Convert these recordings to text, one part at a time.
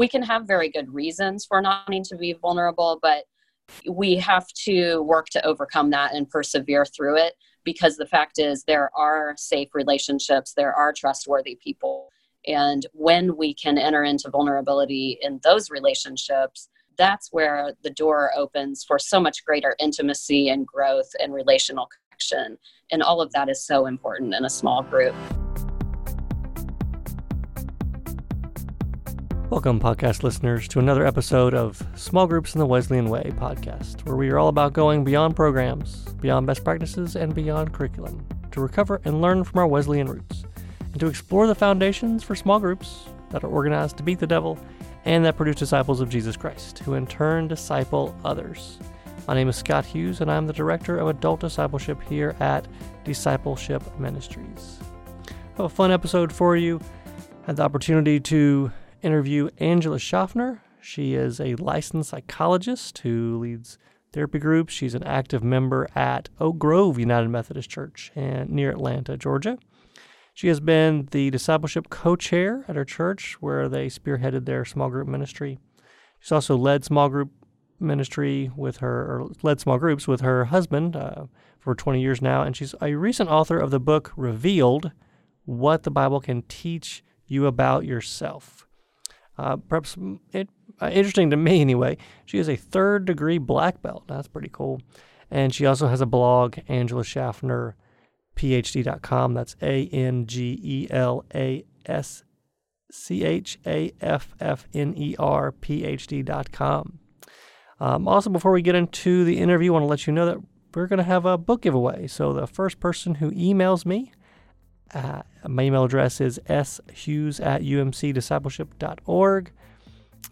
we can have very good reasons for not wanting to be vulnerable, but we have to work to overcome that and persevere through it because the fact is there are safe relationships, there are trustworthy people. And when we can enter into vulnerability in those relationships, that's where the door opens for so much greater intimacy and growth and relational connection. And all of that is so important in a small group. Welcome, podcast listeners, to another episode of Small Groups in the Wesleyan Way podcast, where we are all about going beyond programs, beyond best practices, and beyond curriculum to recover and learn from our Wesleyan roots, and to explore the foundations for small groups that are organized to beat the devil and that produce disciples of Jesus Christ, who in turn disciple others. My name is Scott Hughes, and I'm the Director of Adult Discipleship here at Discipleship Ministries. Have a fun episode for you. Had the opportunity to interview Angela Schaffner. She is a licensed psychologist who leads therapy groups. She's an active member at Oak Grove United Methodist Church near Atlanta, Georgia. She has been the discipleship co-chair at her church where they spearheaded their small group ministry. She's also led small group ministry with her, or led small groups with her husband uh, for 20 years now, and she's a recent author of the book Revealed: What the Bible Can Teach You About Yourself. Uh, perhaps it, uh, interesting to me anyway. She is a third degree black belt. That's pretty cool. And she also has a blog, Angela Schaffner, PhD.com. That's A N G E L A S C H A F F N E R, PhD.com. Um, also, before we get into the interview, I want to let you know that we're going to have a book giveaway. So, the first person who emails me uh, my email address is shughes at umcdiscipleship.org.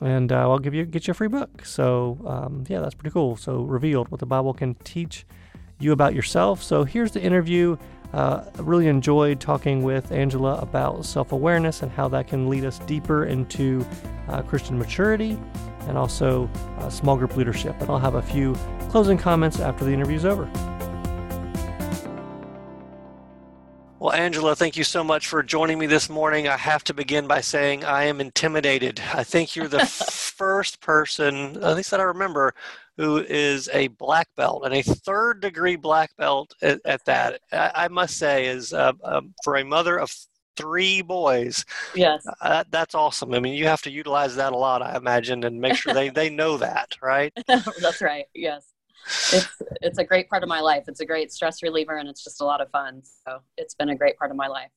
And uh, I'll give you get you a free book. So um, yeah, that's pretty cool. So revealed what the Bible can teach you about yourself. So here's the interview. Uh, I really enjoyed talking with Angela about self awareness and how that can lead us deeper into uh, Christian maturity and also uh, small group leadership. And I'll have a few closing comments after the interview's over. Well, Angela, thank you so much for joining me this morning. I have to begin by saying I am intimidated. I think you're the first person, at least that I remember, who is a black belt and a third degree black belt at, at that. I, I, must say, is uh, um, for a mother of three boys. Yes, uh, that's awesome. I mean, you have to utilize that a lot, I imagine, and make sure they they know that, right? that's right. Yes it's it's a great part of my life. It's a great stress reliever, and it's just a lot of fun. So it's been a great part of my life.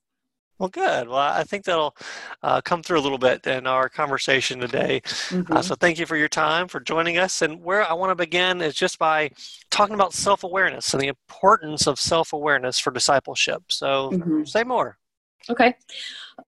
Well, good. Well, I think that'll uh, come through a little bit in our conversation today. Uh, mm-hmm. Uh, so, thank you for your time, for joining us. And where I want to begin is just by talking about self awareness and the importance of self awareness for discipleship. So, mm-hmm. say more. Okay.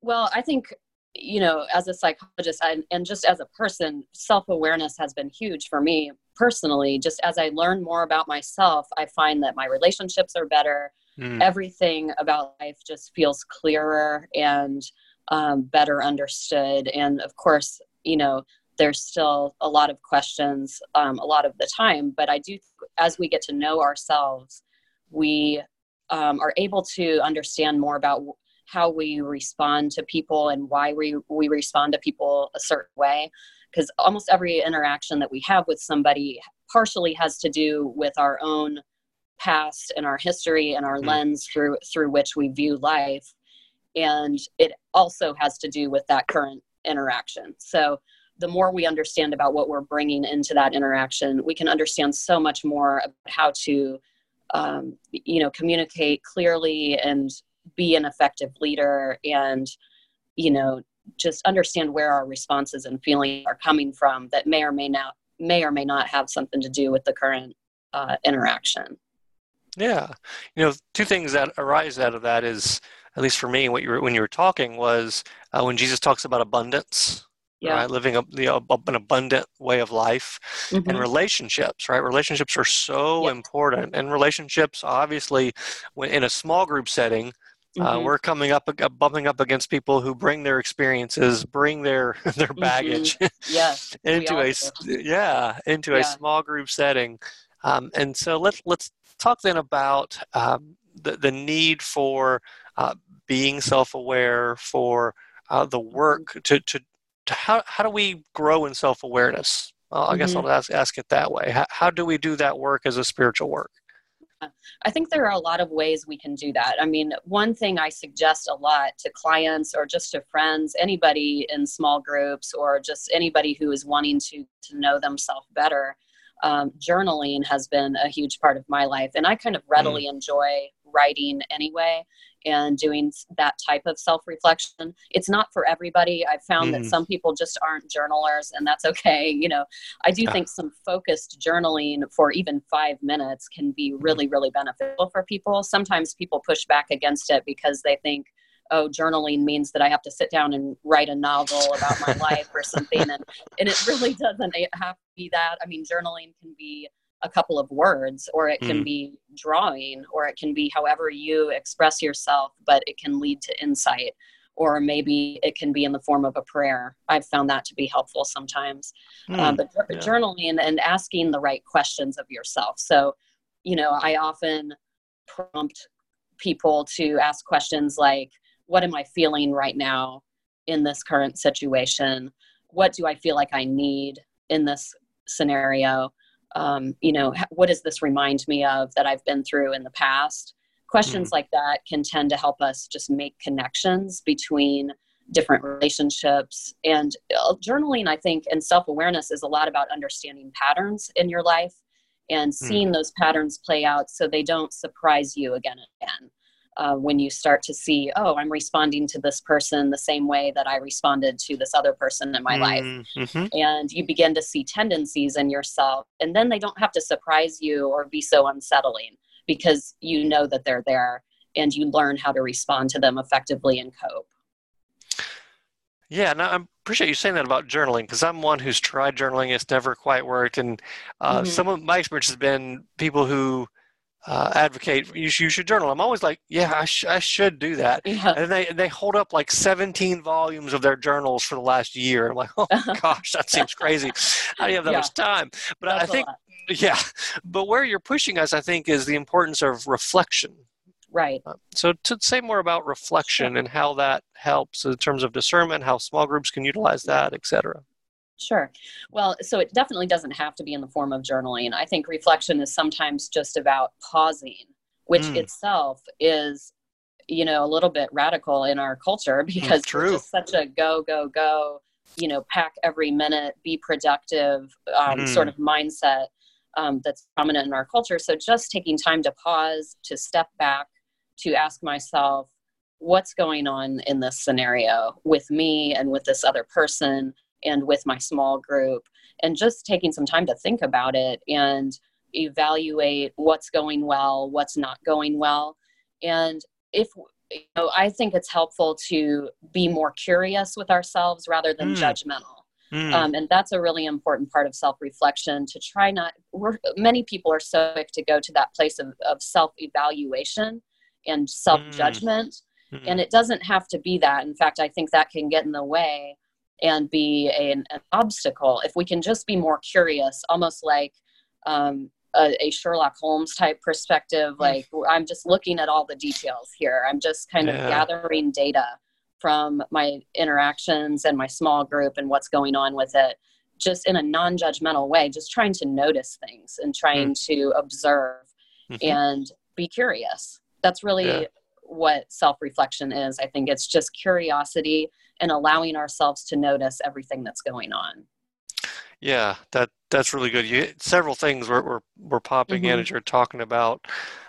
Well, I think you know, as a psychologist and, and just as a person, self awareness has been huge for me personally. Just as I learn more about myself, I find that my relationships are better. Mm. Everything about life just feels clearer and um, better understood. And of course, you know, there's still a lot of questions um, a lot of the time, but I do, as we get to know ourselves, we um, are able to understand more about how we respond to people and why we, we respond to people a certain way because almost every interaction that we have with somebody partially has to do with our own past and our history and our mm. lens through through which we view life and it also has to do with that current interaction so the more we understand about what we're bringing into that interaction we can understand so much more about how to um, you know communicate clearly and be an effective leader and you know just understand where our responses and feelings are coming from that may or may not may or may not have something to do with the current uh, interaction yeah you know two things that arise out of that is at least for me what you were when you were talking was uh, when jesus talks about abundance yeah. right? Living a, you know, an abundant way of life mm-hmm. and relationships, right? Relationships are so yep. important. And relationships, obviously, when in a small group setting, mm-hmm. Uh, we're coming up, uh, bumping up against people who bring their experiences, bring their their mm-hmm. baggage, mm-hmm. yes, into a do. yeah into yeah. a small group setting. Um, and so let's let's talk then about um, the the need for uh, being self aware, for uh, the mm-hmm. work to to how how do we grow in self awareness? Uh, I mm-hmm. guess I'll ask ask it that way. How, how do we do that work as a spiritual work? I think there are a lot of ways we can do that. I mean, one thing I suggest a lot to clients or just to friends, anybody in small groups or just anybody who is wanting to to know themselves better, um, journaling has been a huge part of my life, and I kind of readily mm. enjoy writing anyway and doing that type of self reflection. It's not for everybody. I've found mm. that some people just aren't journalers, and that's okay. You know, I do yeah. think some focused journaling for even five minutes can be mm-hmm. really, really beneficial for people. Sometimes people push back against it because they think, oh, journaling means that I have to sit down and write a novel about my life or something. And, and it really doesn't have to be that. I mean, journaling can be a couple of words or it can mm. be drawing or it can be however you express yourself but it can lead to insight or maybe it can be in the form of a prayer i've found that to be helpful sometimes mm. um, but yeah. journaling and asking the right questions of yourself so you know i often prompt people to ask questions like what am i feeling right now in this current situation what do i feel like i need in this scenario um, you know what does this remind me of that i've been through in the past? Questions mm like that can tend to help us just make connections between different relationships. And uh, journaling i think and self-awareness is a lot about understanding patterns in your life and hmm. seeing mm those patterns play out so they don't surprise you again and again uh, when you start to see, oh, I'm responding to this person the same way that I responded to this other person in my mm-hmm. life. And you begin to see tendencies in yourself. And then they don't have to surprise you or be so unsettling because you know that they're there and you learn how to respond to them effectively and cope. Yeah, and I appreciate you saying that about journaling because I'm one who's tried journaling. It's never quite worked. And uh, mm-hmm. some of my experience has been people who uh, advocate you, you should journal. I'm always like, yeah, I, sh- I should do that. Yeah. And they they hold up like 17 volumes of their journals for the last year. I'm like, oh gosh, that seems crazy. How do you have that yeah. much time? But That's I think, yeah. But where you're pushing us, I think, is the importance of reflection. Right. Uh, so to say more about reflection and how that helps in terms of discernment, how small groups can utilize that, et cetera. Sure. Well, so it definitely doesn't have to be in the form of journaling. I think reflection is sometimes just about pausing, which mm. itself is, you know, a little bit radical in our culture because it's just such a go, go, go, you know, pack every minute, be productive um, mm. sort of mindset um, that's prominent in our culture. So just taking time to pause, to step back, to ask myself, what's going on in this scenario with me and with this other person? And with my small group and just taking some time to think about it and evaluate what's going well what's not going well and if you know i think it's helpful to be more curious with ourselves rather than mm. judgmental Mm. Um, and that's a really important part of self-reflection to try not we're, many people are so quick to go to that place of, of self-evaluation and self-judgment mm. and it doesn't have to be that in fact i think that can get in the way and be an, an obstacle if we can just be more curious almost like um, a, a, Sherlock Holmes type perspective. Like I'm just looking at all the details here. I'm just kind yeah. of gathering data from my interactions and my small group and what's going on with it, just in a non-judgmental way. Just trying to notice things and trying mm. to observe mm-hmm. and be curious. That's really yeah. what self-reflection is. I think it's just curiosity and allowing ourselves to notice everything that's going on. Yeah, that that's really good. You, several things were, were, were popping mm-hmm. in as you're talking about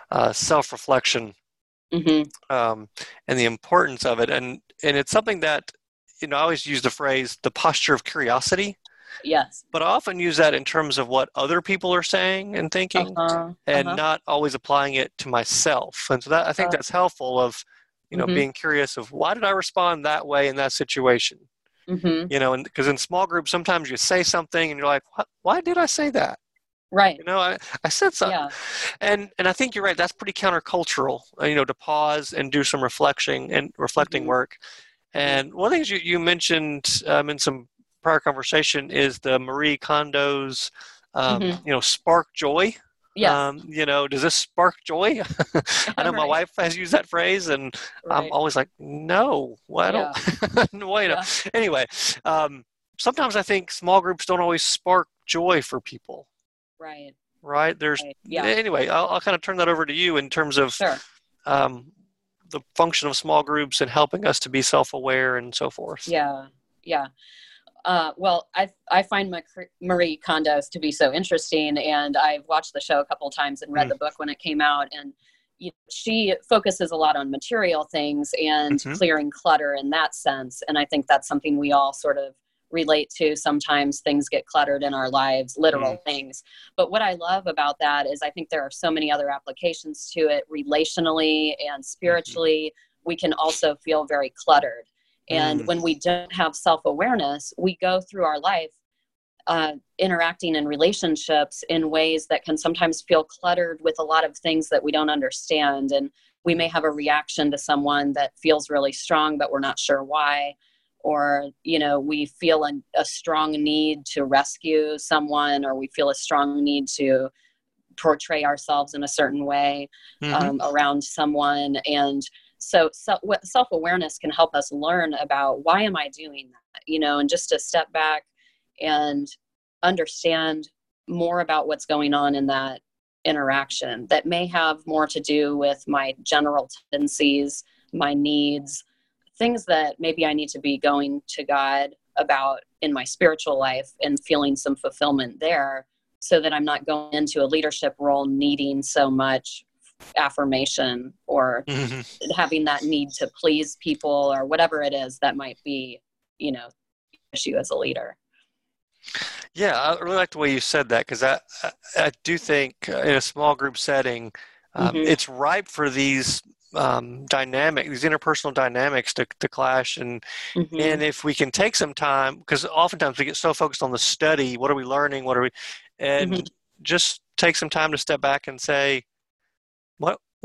uh, self reflection mm-hmm. um, and the importance of it, and and it's something that you know I always use the phrase the posture of curiosity. Yes. But I often use that in terms of what other people are saying and thinking, uh-huh. and uh-huh. not always applying it to myself. And so that I think uh, that's helpful. Of you know, mm-hmm. being curious of why did I respond that way in that situation? Mm-hmm. You know, and because in small groups, sometimes you say something and you're like, why did I say that? Right. You know, I, I said something. Yeah. And and I think you're right. That's pretty countercultural, uh, you know, to pause and do some reflection and reflecting mm-hmm. work. And one of the things you, you mentioned um, in some prior conversation is the Marie Kondo's, um, mm-hmm. you know, spark joy Yes. Um, you know, does this spark joy? I know my wife has used that phrase, and I'm always like, no, why don't? Wait, Yeah. anyway, um, sometimes I think small groups don't always spark joy for people, right. right? There's Right. Yeah. anyway. I'll, I'll kind of turn that over to you in terms of Sure. um, the function of small groups and helping us to be self-aware and so forth. Yeah. Yeah. Uh, well, I I find Marie Kondo's to be so interesting, and I've watched the show a couple times and read Mm. the book when it came out, and you she focuses a lot on material things and Mhm. clearing clutter in that sense, and I think that's something we all sort of relate to. Sometimes things get cluttered in our lives, literal things. But what I love about that is I think there are so many other applications to it, relationally and spiritually. We can also feel very cluttered. And Mm. when we don't have self awareness, we go through our life uh, interacting in relationships in ways that can sometimes feel cluttered with a lot of things that we don't understand. And we may have a reaction to someone that feels really strong, but we're not sure why. Or, you know, we feel a, a strong need to rescue someone, or we feel a strong need to portray ourselves in a certain way Mhm. um, around someone and so, self-awareness can help us learn about why am i doing that you know and just to step back and understand more about what's going on in that interaction that may have more to do with my general tendencies my needs things that maybe i need to be going to god about in my spiritual life and feeling some fulfillment there so that i'm not going into a leadership role needing so much affirmation or Mhm. having that need to please people or whatever it is that might be you know issue as a leader Yeah, I really like the way you said that because I, I I do think uh, in a small group setting, um, Mhm. it's ripe for these um, dynamic, these interpersonal dynamics to, to clash. And Mhm. and if we can take some time, because oftentimes we get so focused on the study, what are we learning, what are we, and Mhm. just take some time to step back and say,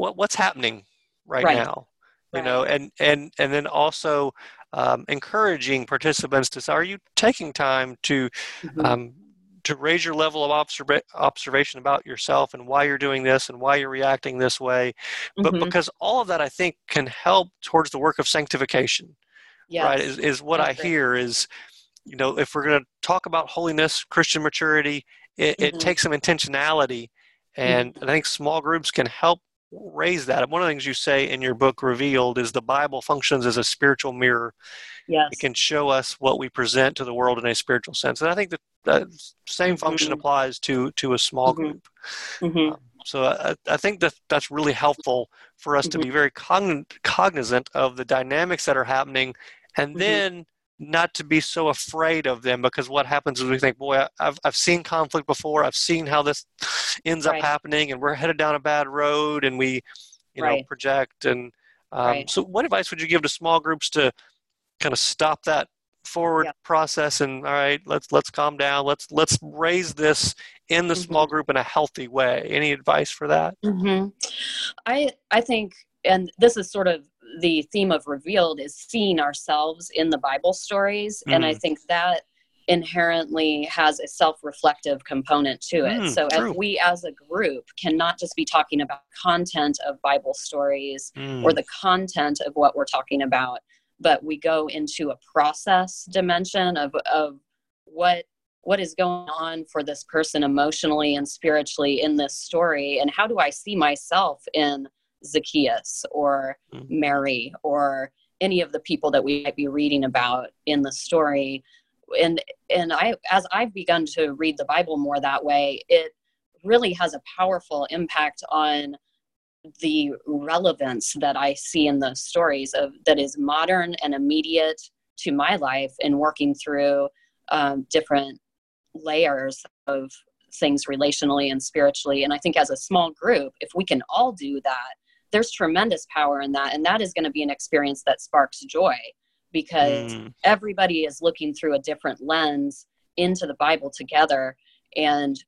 what what what's happening right, Right. now, you Right. know, and and and then also um, encouraging participants to say, are you taking time to Mhm. um, to raise your level of observa- observation about yourself and why you're doing this and why you're reacting this way. But Mhm. because all of that, I think, can help towards the work of sanctification, yes. right? Is, is what I I, hear is, you know, if we're going to talk about holiness, Christian maturity, it, it Mhm. takes some intentionality. And I think small groups can help raise that. One of the things you say in your book, Revealed, is the Bible functions as a spiritual mirror yes it can show us what we present to the world in a spiritual sense. And I think that that same function Mhm. applies to to a small Mhm. group. Mhm. So I, I think that that's really helpful for us to Mhm. be very cogn- cognizant of the dynamics that are happening, and Mhm. then not to be so afraid of them because what happens is we think, boy, I've I've seen conflict before. I've seen how this ends Right. up happening, and we're headed down a bad road, and we, you know, project. And um, Right. so, what advice would you give to small groups to kind of stop that forward Yeah. process and all right let's let's calm down let's let's raise this in the small Mhm. group in a healthy way any advice for that hmm I I think, and this is sort of the theme of revealed is seeing ourselves in the Bible stories, and I Mhm. think that inherently has a self-reflective component to it. Mm, so if we as a group cannot just be talking about content of Bible stories Mm. or the content of what we're talking about, but we go into a process dimension of of what what is going on for this person emotionally and spiritually in this story and how do i see myself in zacchaeus or Mm. mary or any of the people that we might be reading about in the story and and i as i've begun to read the bible more that way it really has a powerful impact on the relevance that i see in the stories of that is modern and immediate to my life in working through um, different layers of things relationally and spiritually. And I think as a small group, if we can all do that, there's tremendous power in that. And that is going to be an experience that sparks joy because Mm. everybody is looking through a different lens into the Bible together and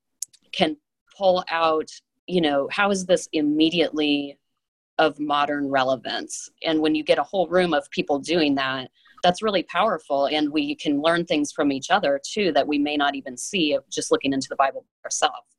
can pull out, you know, how is this immediately of modern relevance? And when you get a whole room of people doing that, that's really powerful. And we can learn things from each other too that we may not even see just looking into the Bible ourselves.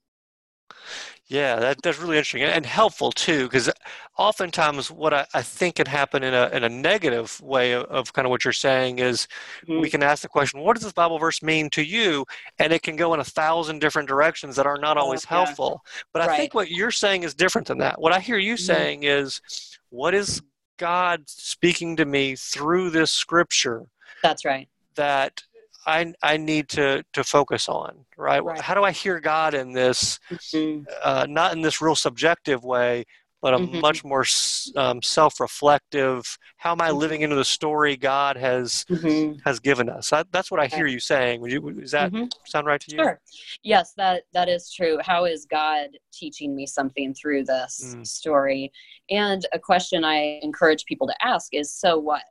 Yeah, that, that's really interesting and helpful too, because oftentimes what I, I, think can happen in a, in a negative way of, of kind of what you're saying is mm-hmm. we can ask the question, what does this Bible verse mean to you? And it can go in a thousand different directions that are not always oh, helpful. Yeah. But I think what you're saying is different than that. What I hear you mm-hmm. saying is, what is God speaking to me through this scripture? That's right. That I I need to to focus on, right? right. How do I hear God in this, mm-hmm. uh, not in this real subjective way, but a mm-hmm. much more um, self-reflective. How am I mm-hmm. living into the story God has mm-hmm. has given us? That, that's what I hear you saying. Would you, does that mm-hmm. sound right to you? Sure. Yes, that that is true. How is God teaching me something through this mm. story? And a question I encourage people to ask is, so what?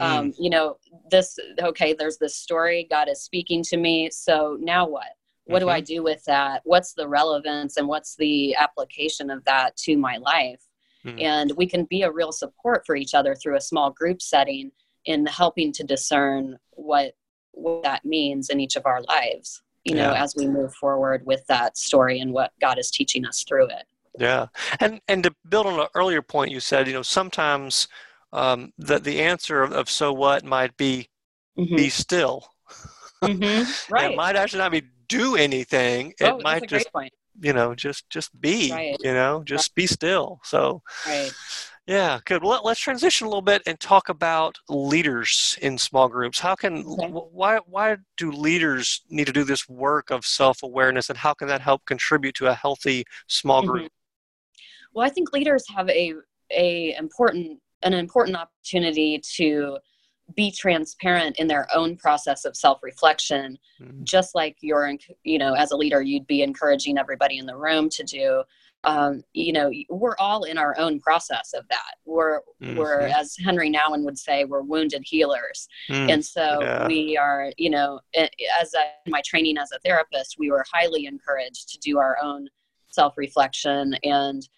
Um, mm. you know this okay there's this story god is speaking to me so now what what mm-hmm. do i mm-hmm. do with that what's the relevance and what's the application of that to my life mm. and we can be a real support for each other through a small group setting in helping to discern what what that means in each of our lives you yeah. know as we move forward with that story and what god is teaching us through it yeah and and to build on an earlier point you said you know sometimes um, the the answer of, of, so what might be mm-hmm. be still. Mm-hmm. Right. it might actually not be do anything. Oh, it might just you know just just be right. you know just right. be still. So. Right. Yeah, good. Well, let's transition a little bit and talk about leaders in small groups. How can okay. why why do leaders need to do this work of self awareness, and how can that help contribute to a healthy small group? Mm-hmm. Well, I think leaders have a a important an important opportunity to be transparent in their own process of self-reflection mm-hmm. just like you're you know as a leader you'd be encouraging everybody in the room to do um, you know we're all in our own process of that we're mm-hmm. we're as henry nouwen would say we're wounded healers mm, and so yeah. we are you know as I, my training as a therapist we were highly encouraged to do our own self-reflection and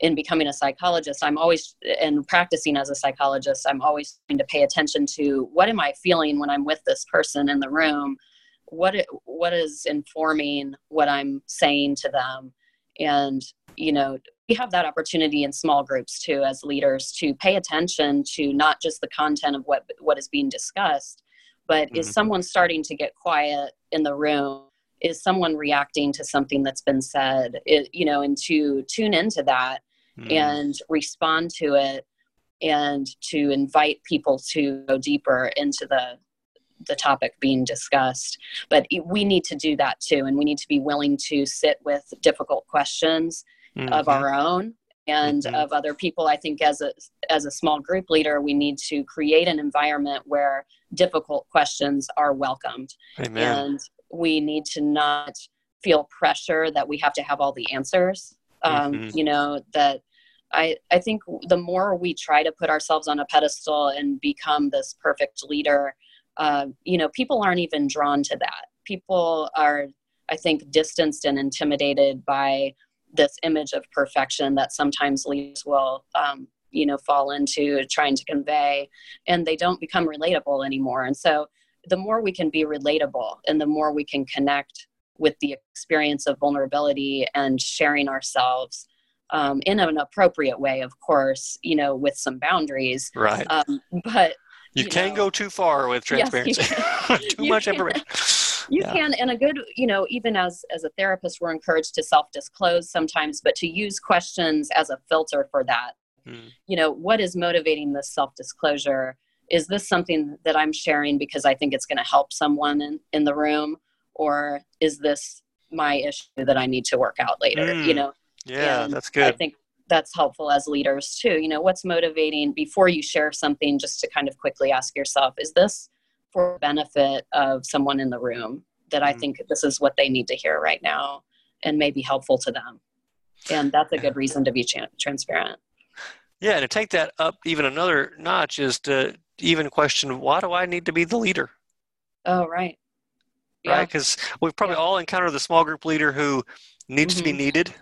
in becoming a psychologist i'm always and practicing as a psychologist i'm always trying to pay attention to what am i feeling when i'm with this person in the room what it, what is informing what i'm saying to them and you know we have that opportunity in small groups too as leaders to pay attention to not just the content of what what is being discussed but mm-hmm. is someone starting to get quiet in the room is someone reacting to something that's been said it, you know and to tune into that mm. and respond to it and to invite people to go deeper into the the topic being discussed but we need to do that too and we need to be willing to sit with difficult questions mm-hmm. of our own and mm-hmm. of other people i think as a as a small group leader we need to create an environment where difficult questions are welcomed Amen. and we need to not feel pressure that we have to have all the answers um, mm-hmm. you know that I, I think the more we try to put ourselves on a pedestal and become this perfect leader uh, you know people aren't even drawn to that people are i think distanced and intimidated by this image of perfection that sometimes leaders will um, you know fall into trying to convey and they don't become relatable anymore and so the more we can be relatable and the more we can connect with the experience of vulnerability and sharing ourselves um, in an appropriate way, of course, you know, with some boundaries. Right. Um, but you, you can know, go too far with transparency. Yes, too much information. You yeah. can, and a good, you know, even as as a therapist, we're encouraged to self disclose sometimes, but to use questions as a filter for that. Mm. You know, what is motivating this self disclosure? Is this something that I'm sharing because I think it's going to help someone in, in the room? Or is this my issue that I need to work out later? Mm, you know? Yeah, and that's good. I think that's helpful as leaders too. You know, what's motivating before you share something, just to kind of quickly ask yourself, is this for benefit of someone in the room that I mm. think this is what they need to hear right now and may be helpful to them? And that's a good reason to be transparent. Yeah, and to take that up even another notch is to even question why do I need to be the leader? Oh, right. Yeah. Right, because we've probably yeah. all encountered the small group leader who needs mm-hmm. to be mm-hmm. needed,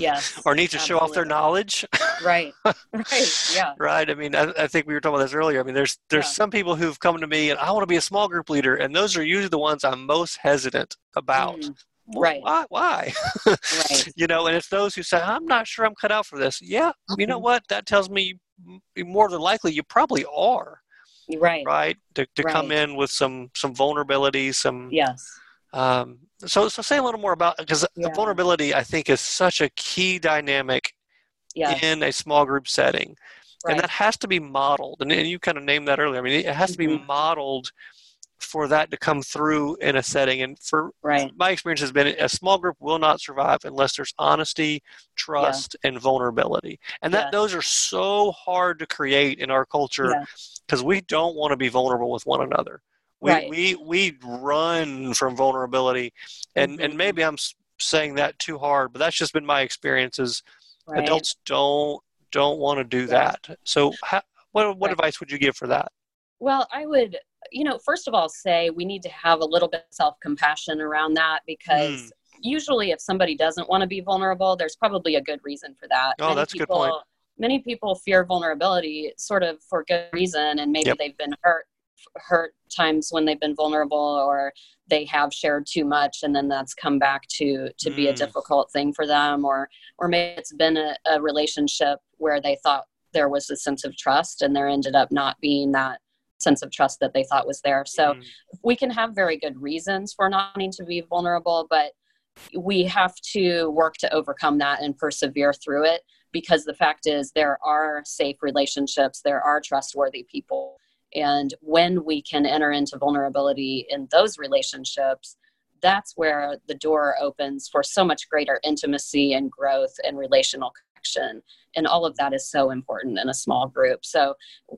yes, or needs to show off their knowledge, right, right, yeah, right. I mean, I, I, think we were talking about this earlier. I mean, there's there's yeah. some people who've come to me and I want to be a small group leader, and those are usually the ones I'm most hesitant about. Mm. right. Why? Why? right. You know, and it's those who say, "I'm not sure I'm cut out for this." Yeah, you know Mhm. what? That tells me more than likely you probably are. Right. Right. To, to come in with some some vulnerability, some Yes. um. So so say a little more about because the vulnerability I think is such a key dynamic Yes. in a small group setting. right. and that has to be modeled and, and you kind of named that earlier i mean it has to be Mhm. modeled for that to come through in a setting and for right. my experience has been a small group will not survive unless there's honesty trust and vulnerability and that Yes. those are so hard to create in our culture Yeah. Because we don't want to be vulnerable with one another we Right. we we run from vulnerability and and Mhm. maybe i'm saying that too hard but that's just been my experiences Right. adults don't don't want to do Yeah. that so how, what, what Right. advice would you give for that Well, I would, you know, first of all, say we need to have a little bit of self compassion around that because Mm. usually, if somebody doesn't want to be vulnerable, there's probably a good reason for that. Oh, that's a good point. Many people fear vulnerability sort of for good reason, and maybe Yep. they've been hurt hurt times when they've been vulnerable or they have shared too much and then that's come back to to be a Mm. difficult thing for them or or maybe it's been a, a relationship where they thought there was a sense of trust and there ended up not being that sense of trust that they thought was there so Mm. we can have very good reasons for not wanting to be vulnerable but we have to work to overcome that and persevere through it because the fact is there are safe relationships there are trustworthy people. And when we can enter into vulnerability in those relationships that's where the door opens for so much greater intimacy and growth and relational connection. And all of that is so important in a small group. So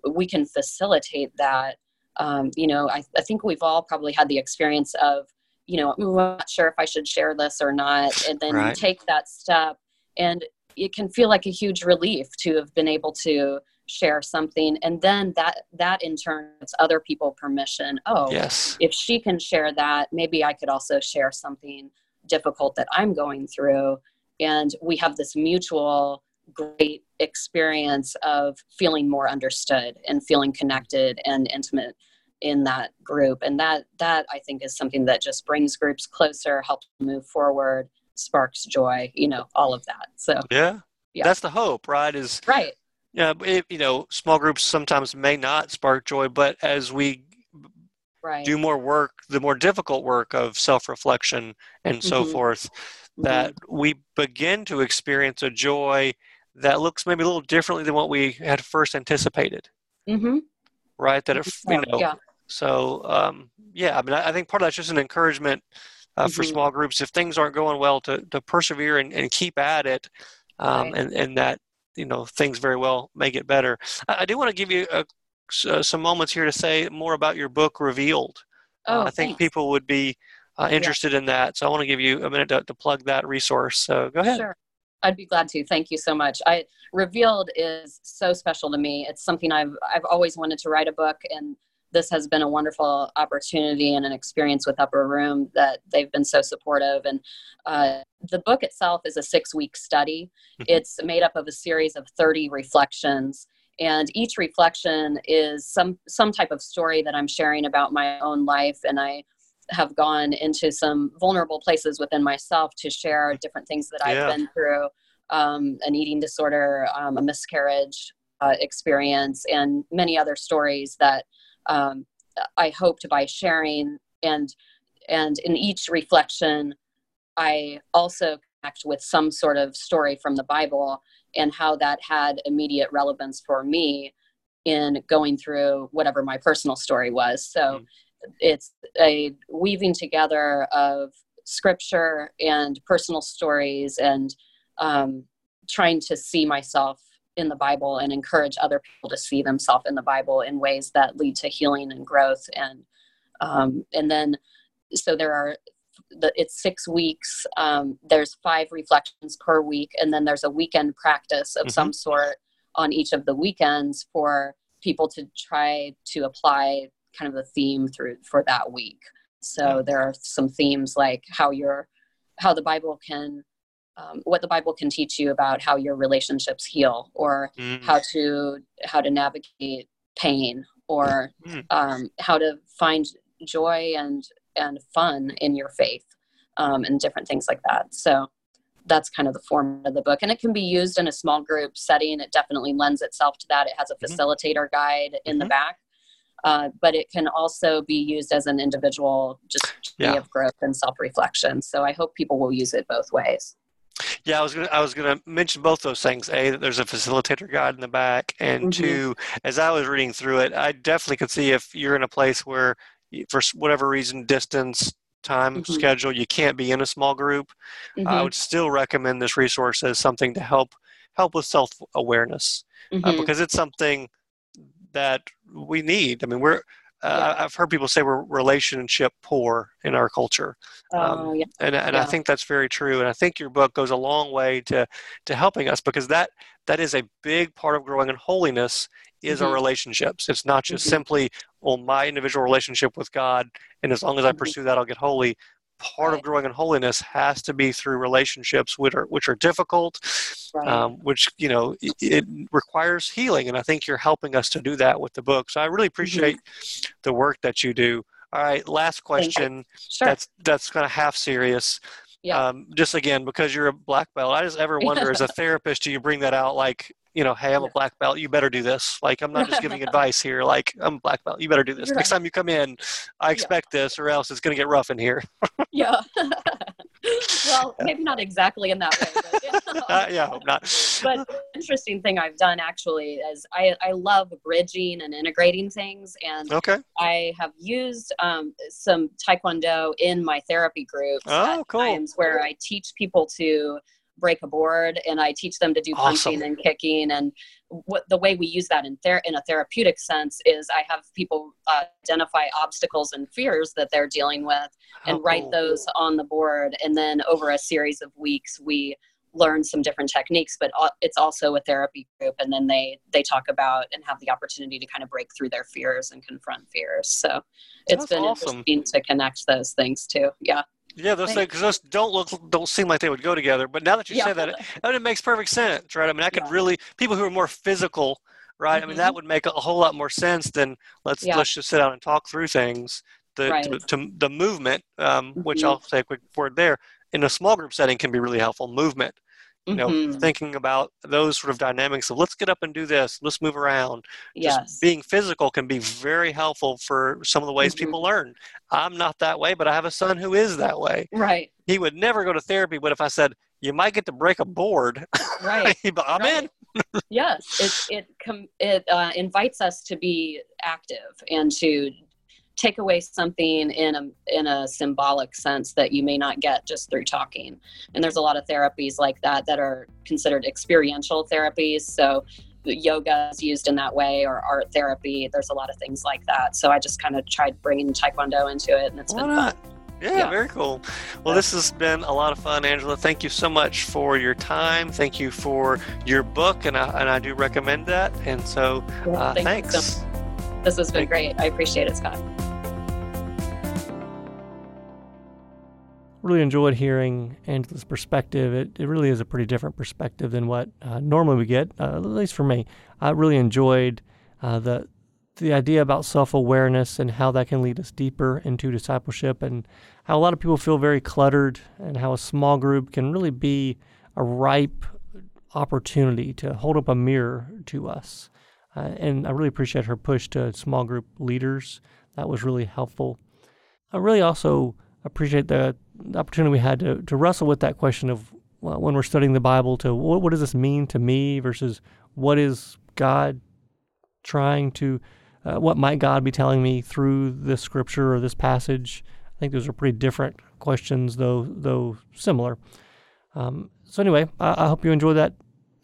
we can facilitate that. Um, you know I, I think we've all probably had the experience of you know i'm not sure if i should share this or not. And then you Right. take that step and it can feel like a huge relief to have been able to share something. And then that that in turn gives other people permission. Oh yes. if she can share that maybe i could also share something difficult that i'm going through. And we have this mutual great experience of feeling more understood and feeling connected and intimate in that group. And that that i think is something that just brings groups closer helps move forward sparks joy you know all of that so yeah. Yeah. that's the hope right is right yeah it, you know small groups sometimes may not spark joy but as we right do more work the more difficult work of self-reflection and so Mhm. forth Mhm. that we begin to experience a joy that looks maybe a little differently than what we had first anticipated Mhm. right that if you know yeah So um, yeah, I mean, I I think part of that's just an encouragement uh, for Mhm. small groups. If things aren't going well, to to persevere and, and keep at it, um, Right. and and that you know things very well may get better. I, I do want to give you a, uh, some moments here to say more about your book, Revealed. oh uh, I think thanks. people would be uh, interested in that, so I want to give you a minute to, to plug that resource. So go ahead. Sure. I'd be glad to. Thank you so much. I Revealed is so special to me. It's something I've I've always wanted to write a book and this has been a wonderful opportunity and an experience with Upper Room that they've been so supportive. And uh, the book itself is a six week study. Mhm. It's made up of a series of 30 reflections. And each reflection is some some type of story that I'm sharing about my own life. And I have gone into some vulnerable places within myself to share different things that I've Yeah. been through um, an eating disorder, um, a miscarriage uh, experience, and many other stories that um, I hoped by sharing and and in each reflection, I also connect with some sort of story from the Bible and how that had immediate relevance for me in going through whatever my personal story was. So Mhm. it's a weaving together of scripture and personal stories and um, trying to see myself in the Bible and encourage other people to see themselves in the Bible in ways that lead to healing and growth. And um, and then so there are the, it's six weeks. Um, there's five reflections per week, and then there's a weekend practice of Mhm. some sort on each of the weekends for people to try to apply kind of the theme through for that week. So Yeah. there are some themes like how your how the Bible can um, what the Bible can teach you about how your relationships heal, or Mm, how to how to navigate pain, or Mm. um, how to find joy and and fun in your faith. um, and different things like that. So that's kind of the format of the book. And it can be used in a small group setting. It definitely lends itself to that. It has a mm-hmm. facilitator guide in mm-hmm. the back. Uh, but it can also be used as an individual just yeah. of growth and self-reflection. So I hope people will use it both ways. Yeah, I was gonna I was gonna mention both those things. A that there's a facilitator guide in the back, and mm-hmm. two, as I was reading through it, I definitely could see if you're in a place where, for whatever reason, distance, time, mm-hmm. schedule, you can't be in a small group. Mm-hmm. I would still recommend this resource as something to help help with self awareness uh, mm-hmm. because it's something that we need. I mean, we're uh, I've heard people say we're relationship poor in our culture, um, oh, yeah. and and yeah. I think that's very true. And I think your book goes a long way to to helping us because that that is a big part of growing in holiness is mm-hmm. our relationships. It's not just mm-hmm. simply well my individual relationship with God, and as long as I mm-hmm. pursue that, I'll get holy part right. of growing in holiness has to be through relationships which are which are difficult right. um, which you know it, it, requires healing and i think you're helping us to do that with the book so i really mm-hmm. appreciate mm-hmm. the work that you do all right last question sure. that's that's kind of half serious yeah. Um, just again because you're a black belt i just ever wonder as a therapist do you bring that out like you know, hey, I'm a black belt. You better do this. Like, I'm not just giving advice here. Like, I'm a black belt. You better do this. Right. Next time you come in, I expect yeah. this, or else it's going to get rough in here. yeah. well, maybe not exactly in that way. But, uh, yeah, I hope not. but interesting thing I've done actually is I, I love bridging and integrating things, and okay. I have used um, some Taekwondo in my therapy groups oh, at cool. times where I teach people to break a board and I teach them to do awesome. punching and kicking. And what the way we use that in ther- in a therapeutic sense is I have people uh, identify obstacles and fears that they're dealing with and write cool. those on the board. And then over a series of weeks, we learn some different techniques but it's also a therapy group and then they they talk about and have the opportunity to kind of break through their fears and confront fears so it's That's been awesome. interesting to connect those things too yeah yeah, those things those don't look don't seem like they would go together. But now that you yeah. say that, it, it makes perfect sense, right? I mean, I could yeah. really people who are more physical, right? Mm-hmm. I mean, that mm-hmm. would make a whole lot more sense than let's yeah. let's just sit down and talk through things. The right. to, to, the movement, um, mm-hmm. which I'll say a quick word there, in a small group setting can be really helpful. Movement, you know mm-hmm. thinking about those sort of dynamics of let's get up and do this let's move around yes. just being physical can be very helpful for some of the ways mm-hmm. people learn i'm not that way but i have a son who is that way right he would never go to therapy but if i said you might get to break a board right i'm right. in yes it it com- it uh, invites us to be active and to take away something in a in a symbolic sense that you may not get just through talking. And there's a lot of therapies like that that are considered experiential therapies. So yoga is used in that way or art therapy. There's a lot of things like that. So I just kind of tried bringing taekwondo into it and it's Why been not? fun. Yeah, yeah, very cool. Well, this has been a lot of fun, Angela. Thank you so much for your time. Thank you for your book, and I, and I do recommend that. And so, yeah, uh, thanks. So this has been great. I appreciate it, Scott. Really enjoyed hearing Angela's perspective. It, it really is a pretty different perspective than what uh, normally we get, uh, at least for me. I really enjoyed uh, the the idea about self awareness and how that can lead us deeper into discipleship, and how a lot of people feel very cluttered, and how a small group can really be a ripe opportunity to hold up a mirror to us. Uh, and I really appreciate her push to small group leaders. That was really helpful. I really also appreciate the opportunity we had to, to wrestle with that question of well, when we're studying the Bible to what, what does this mean to me versus what is God trying to, uh, what might God be telling me through this scripture or this passage? I think those are pretty different questions, though though similar. Um, so anyway, I, I, hope you enjoyed that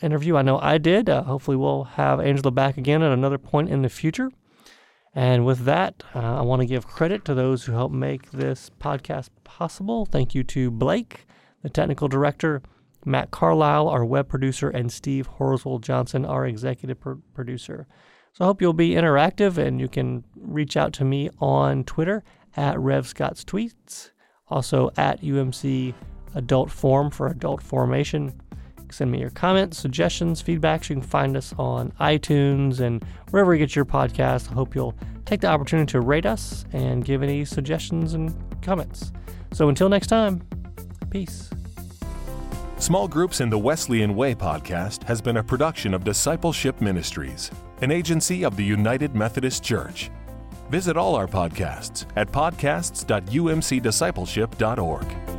interview. I know I did. Uh, hopefully, we'll have Angela back again at another point in the future. And with that, uh, I want to give credit to those who helped make this podcast possible. Thank you to Blake, the technical director, Matt Carlisle, our web producer, and Steve Horswill Johnson, our executive pro- producer. So I hope you'll be interactive and you can reach out to me on Twitter at Rev Scott's Tweets, also at UMC Adult Form for adult formation. Send me your comments, suggestions, feedbacks. You can find us on iTunes and wherever you get your podcast. I hope you'll take the opportunity to rate us and give any suggestions and comments. So until next time, peace. Small Groups in the Wesleyan Way podcast has been a production of Discipleship Ministries, an agency of the United Methodist Church. Visit all our podcasts at podcasts.umcdiscipleship.org.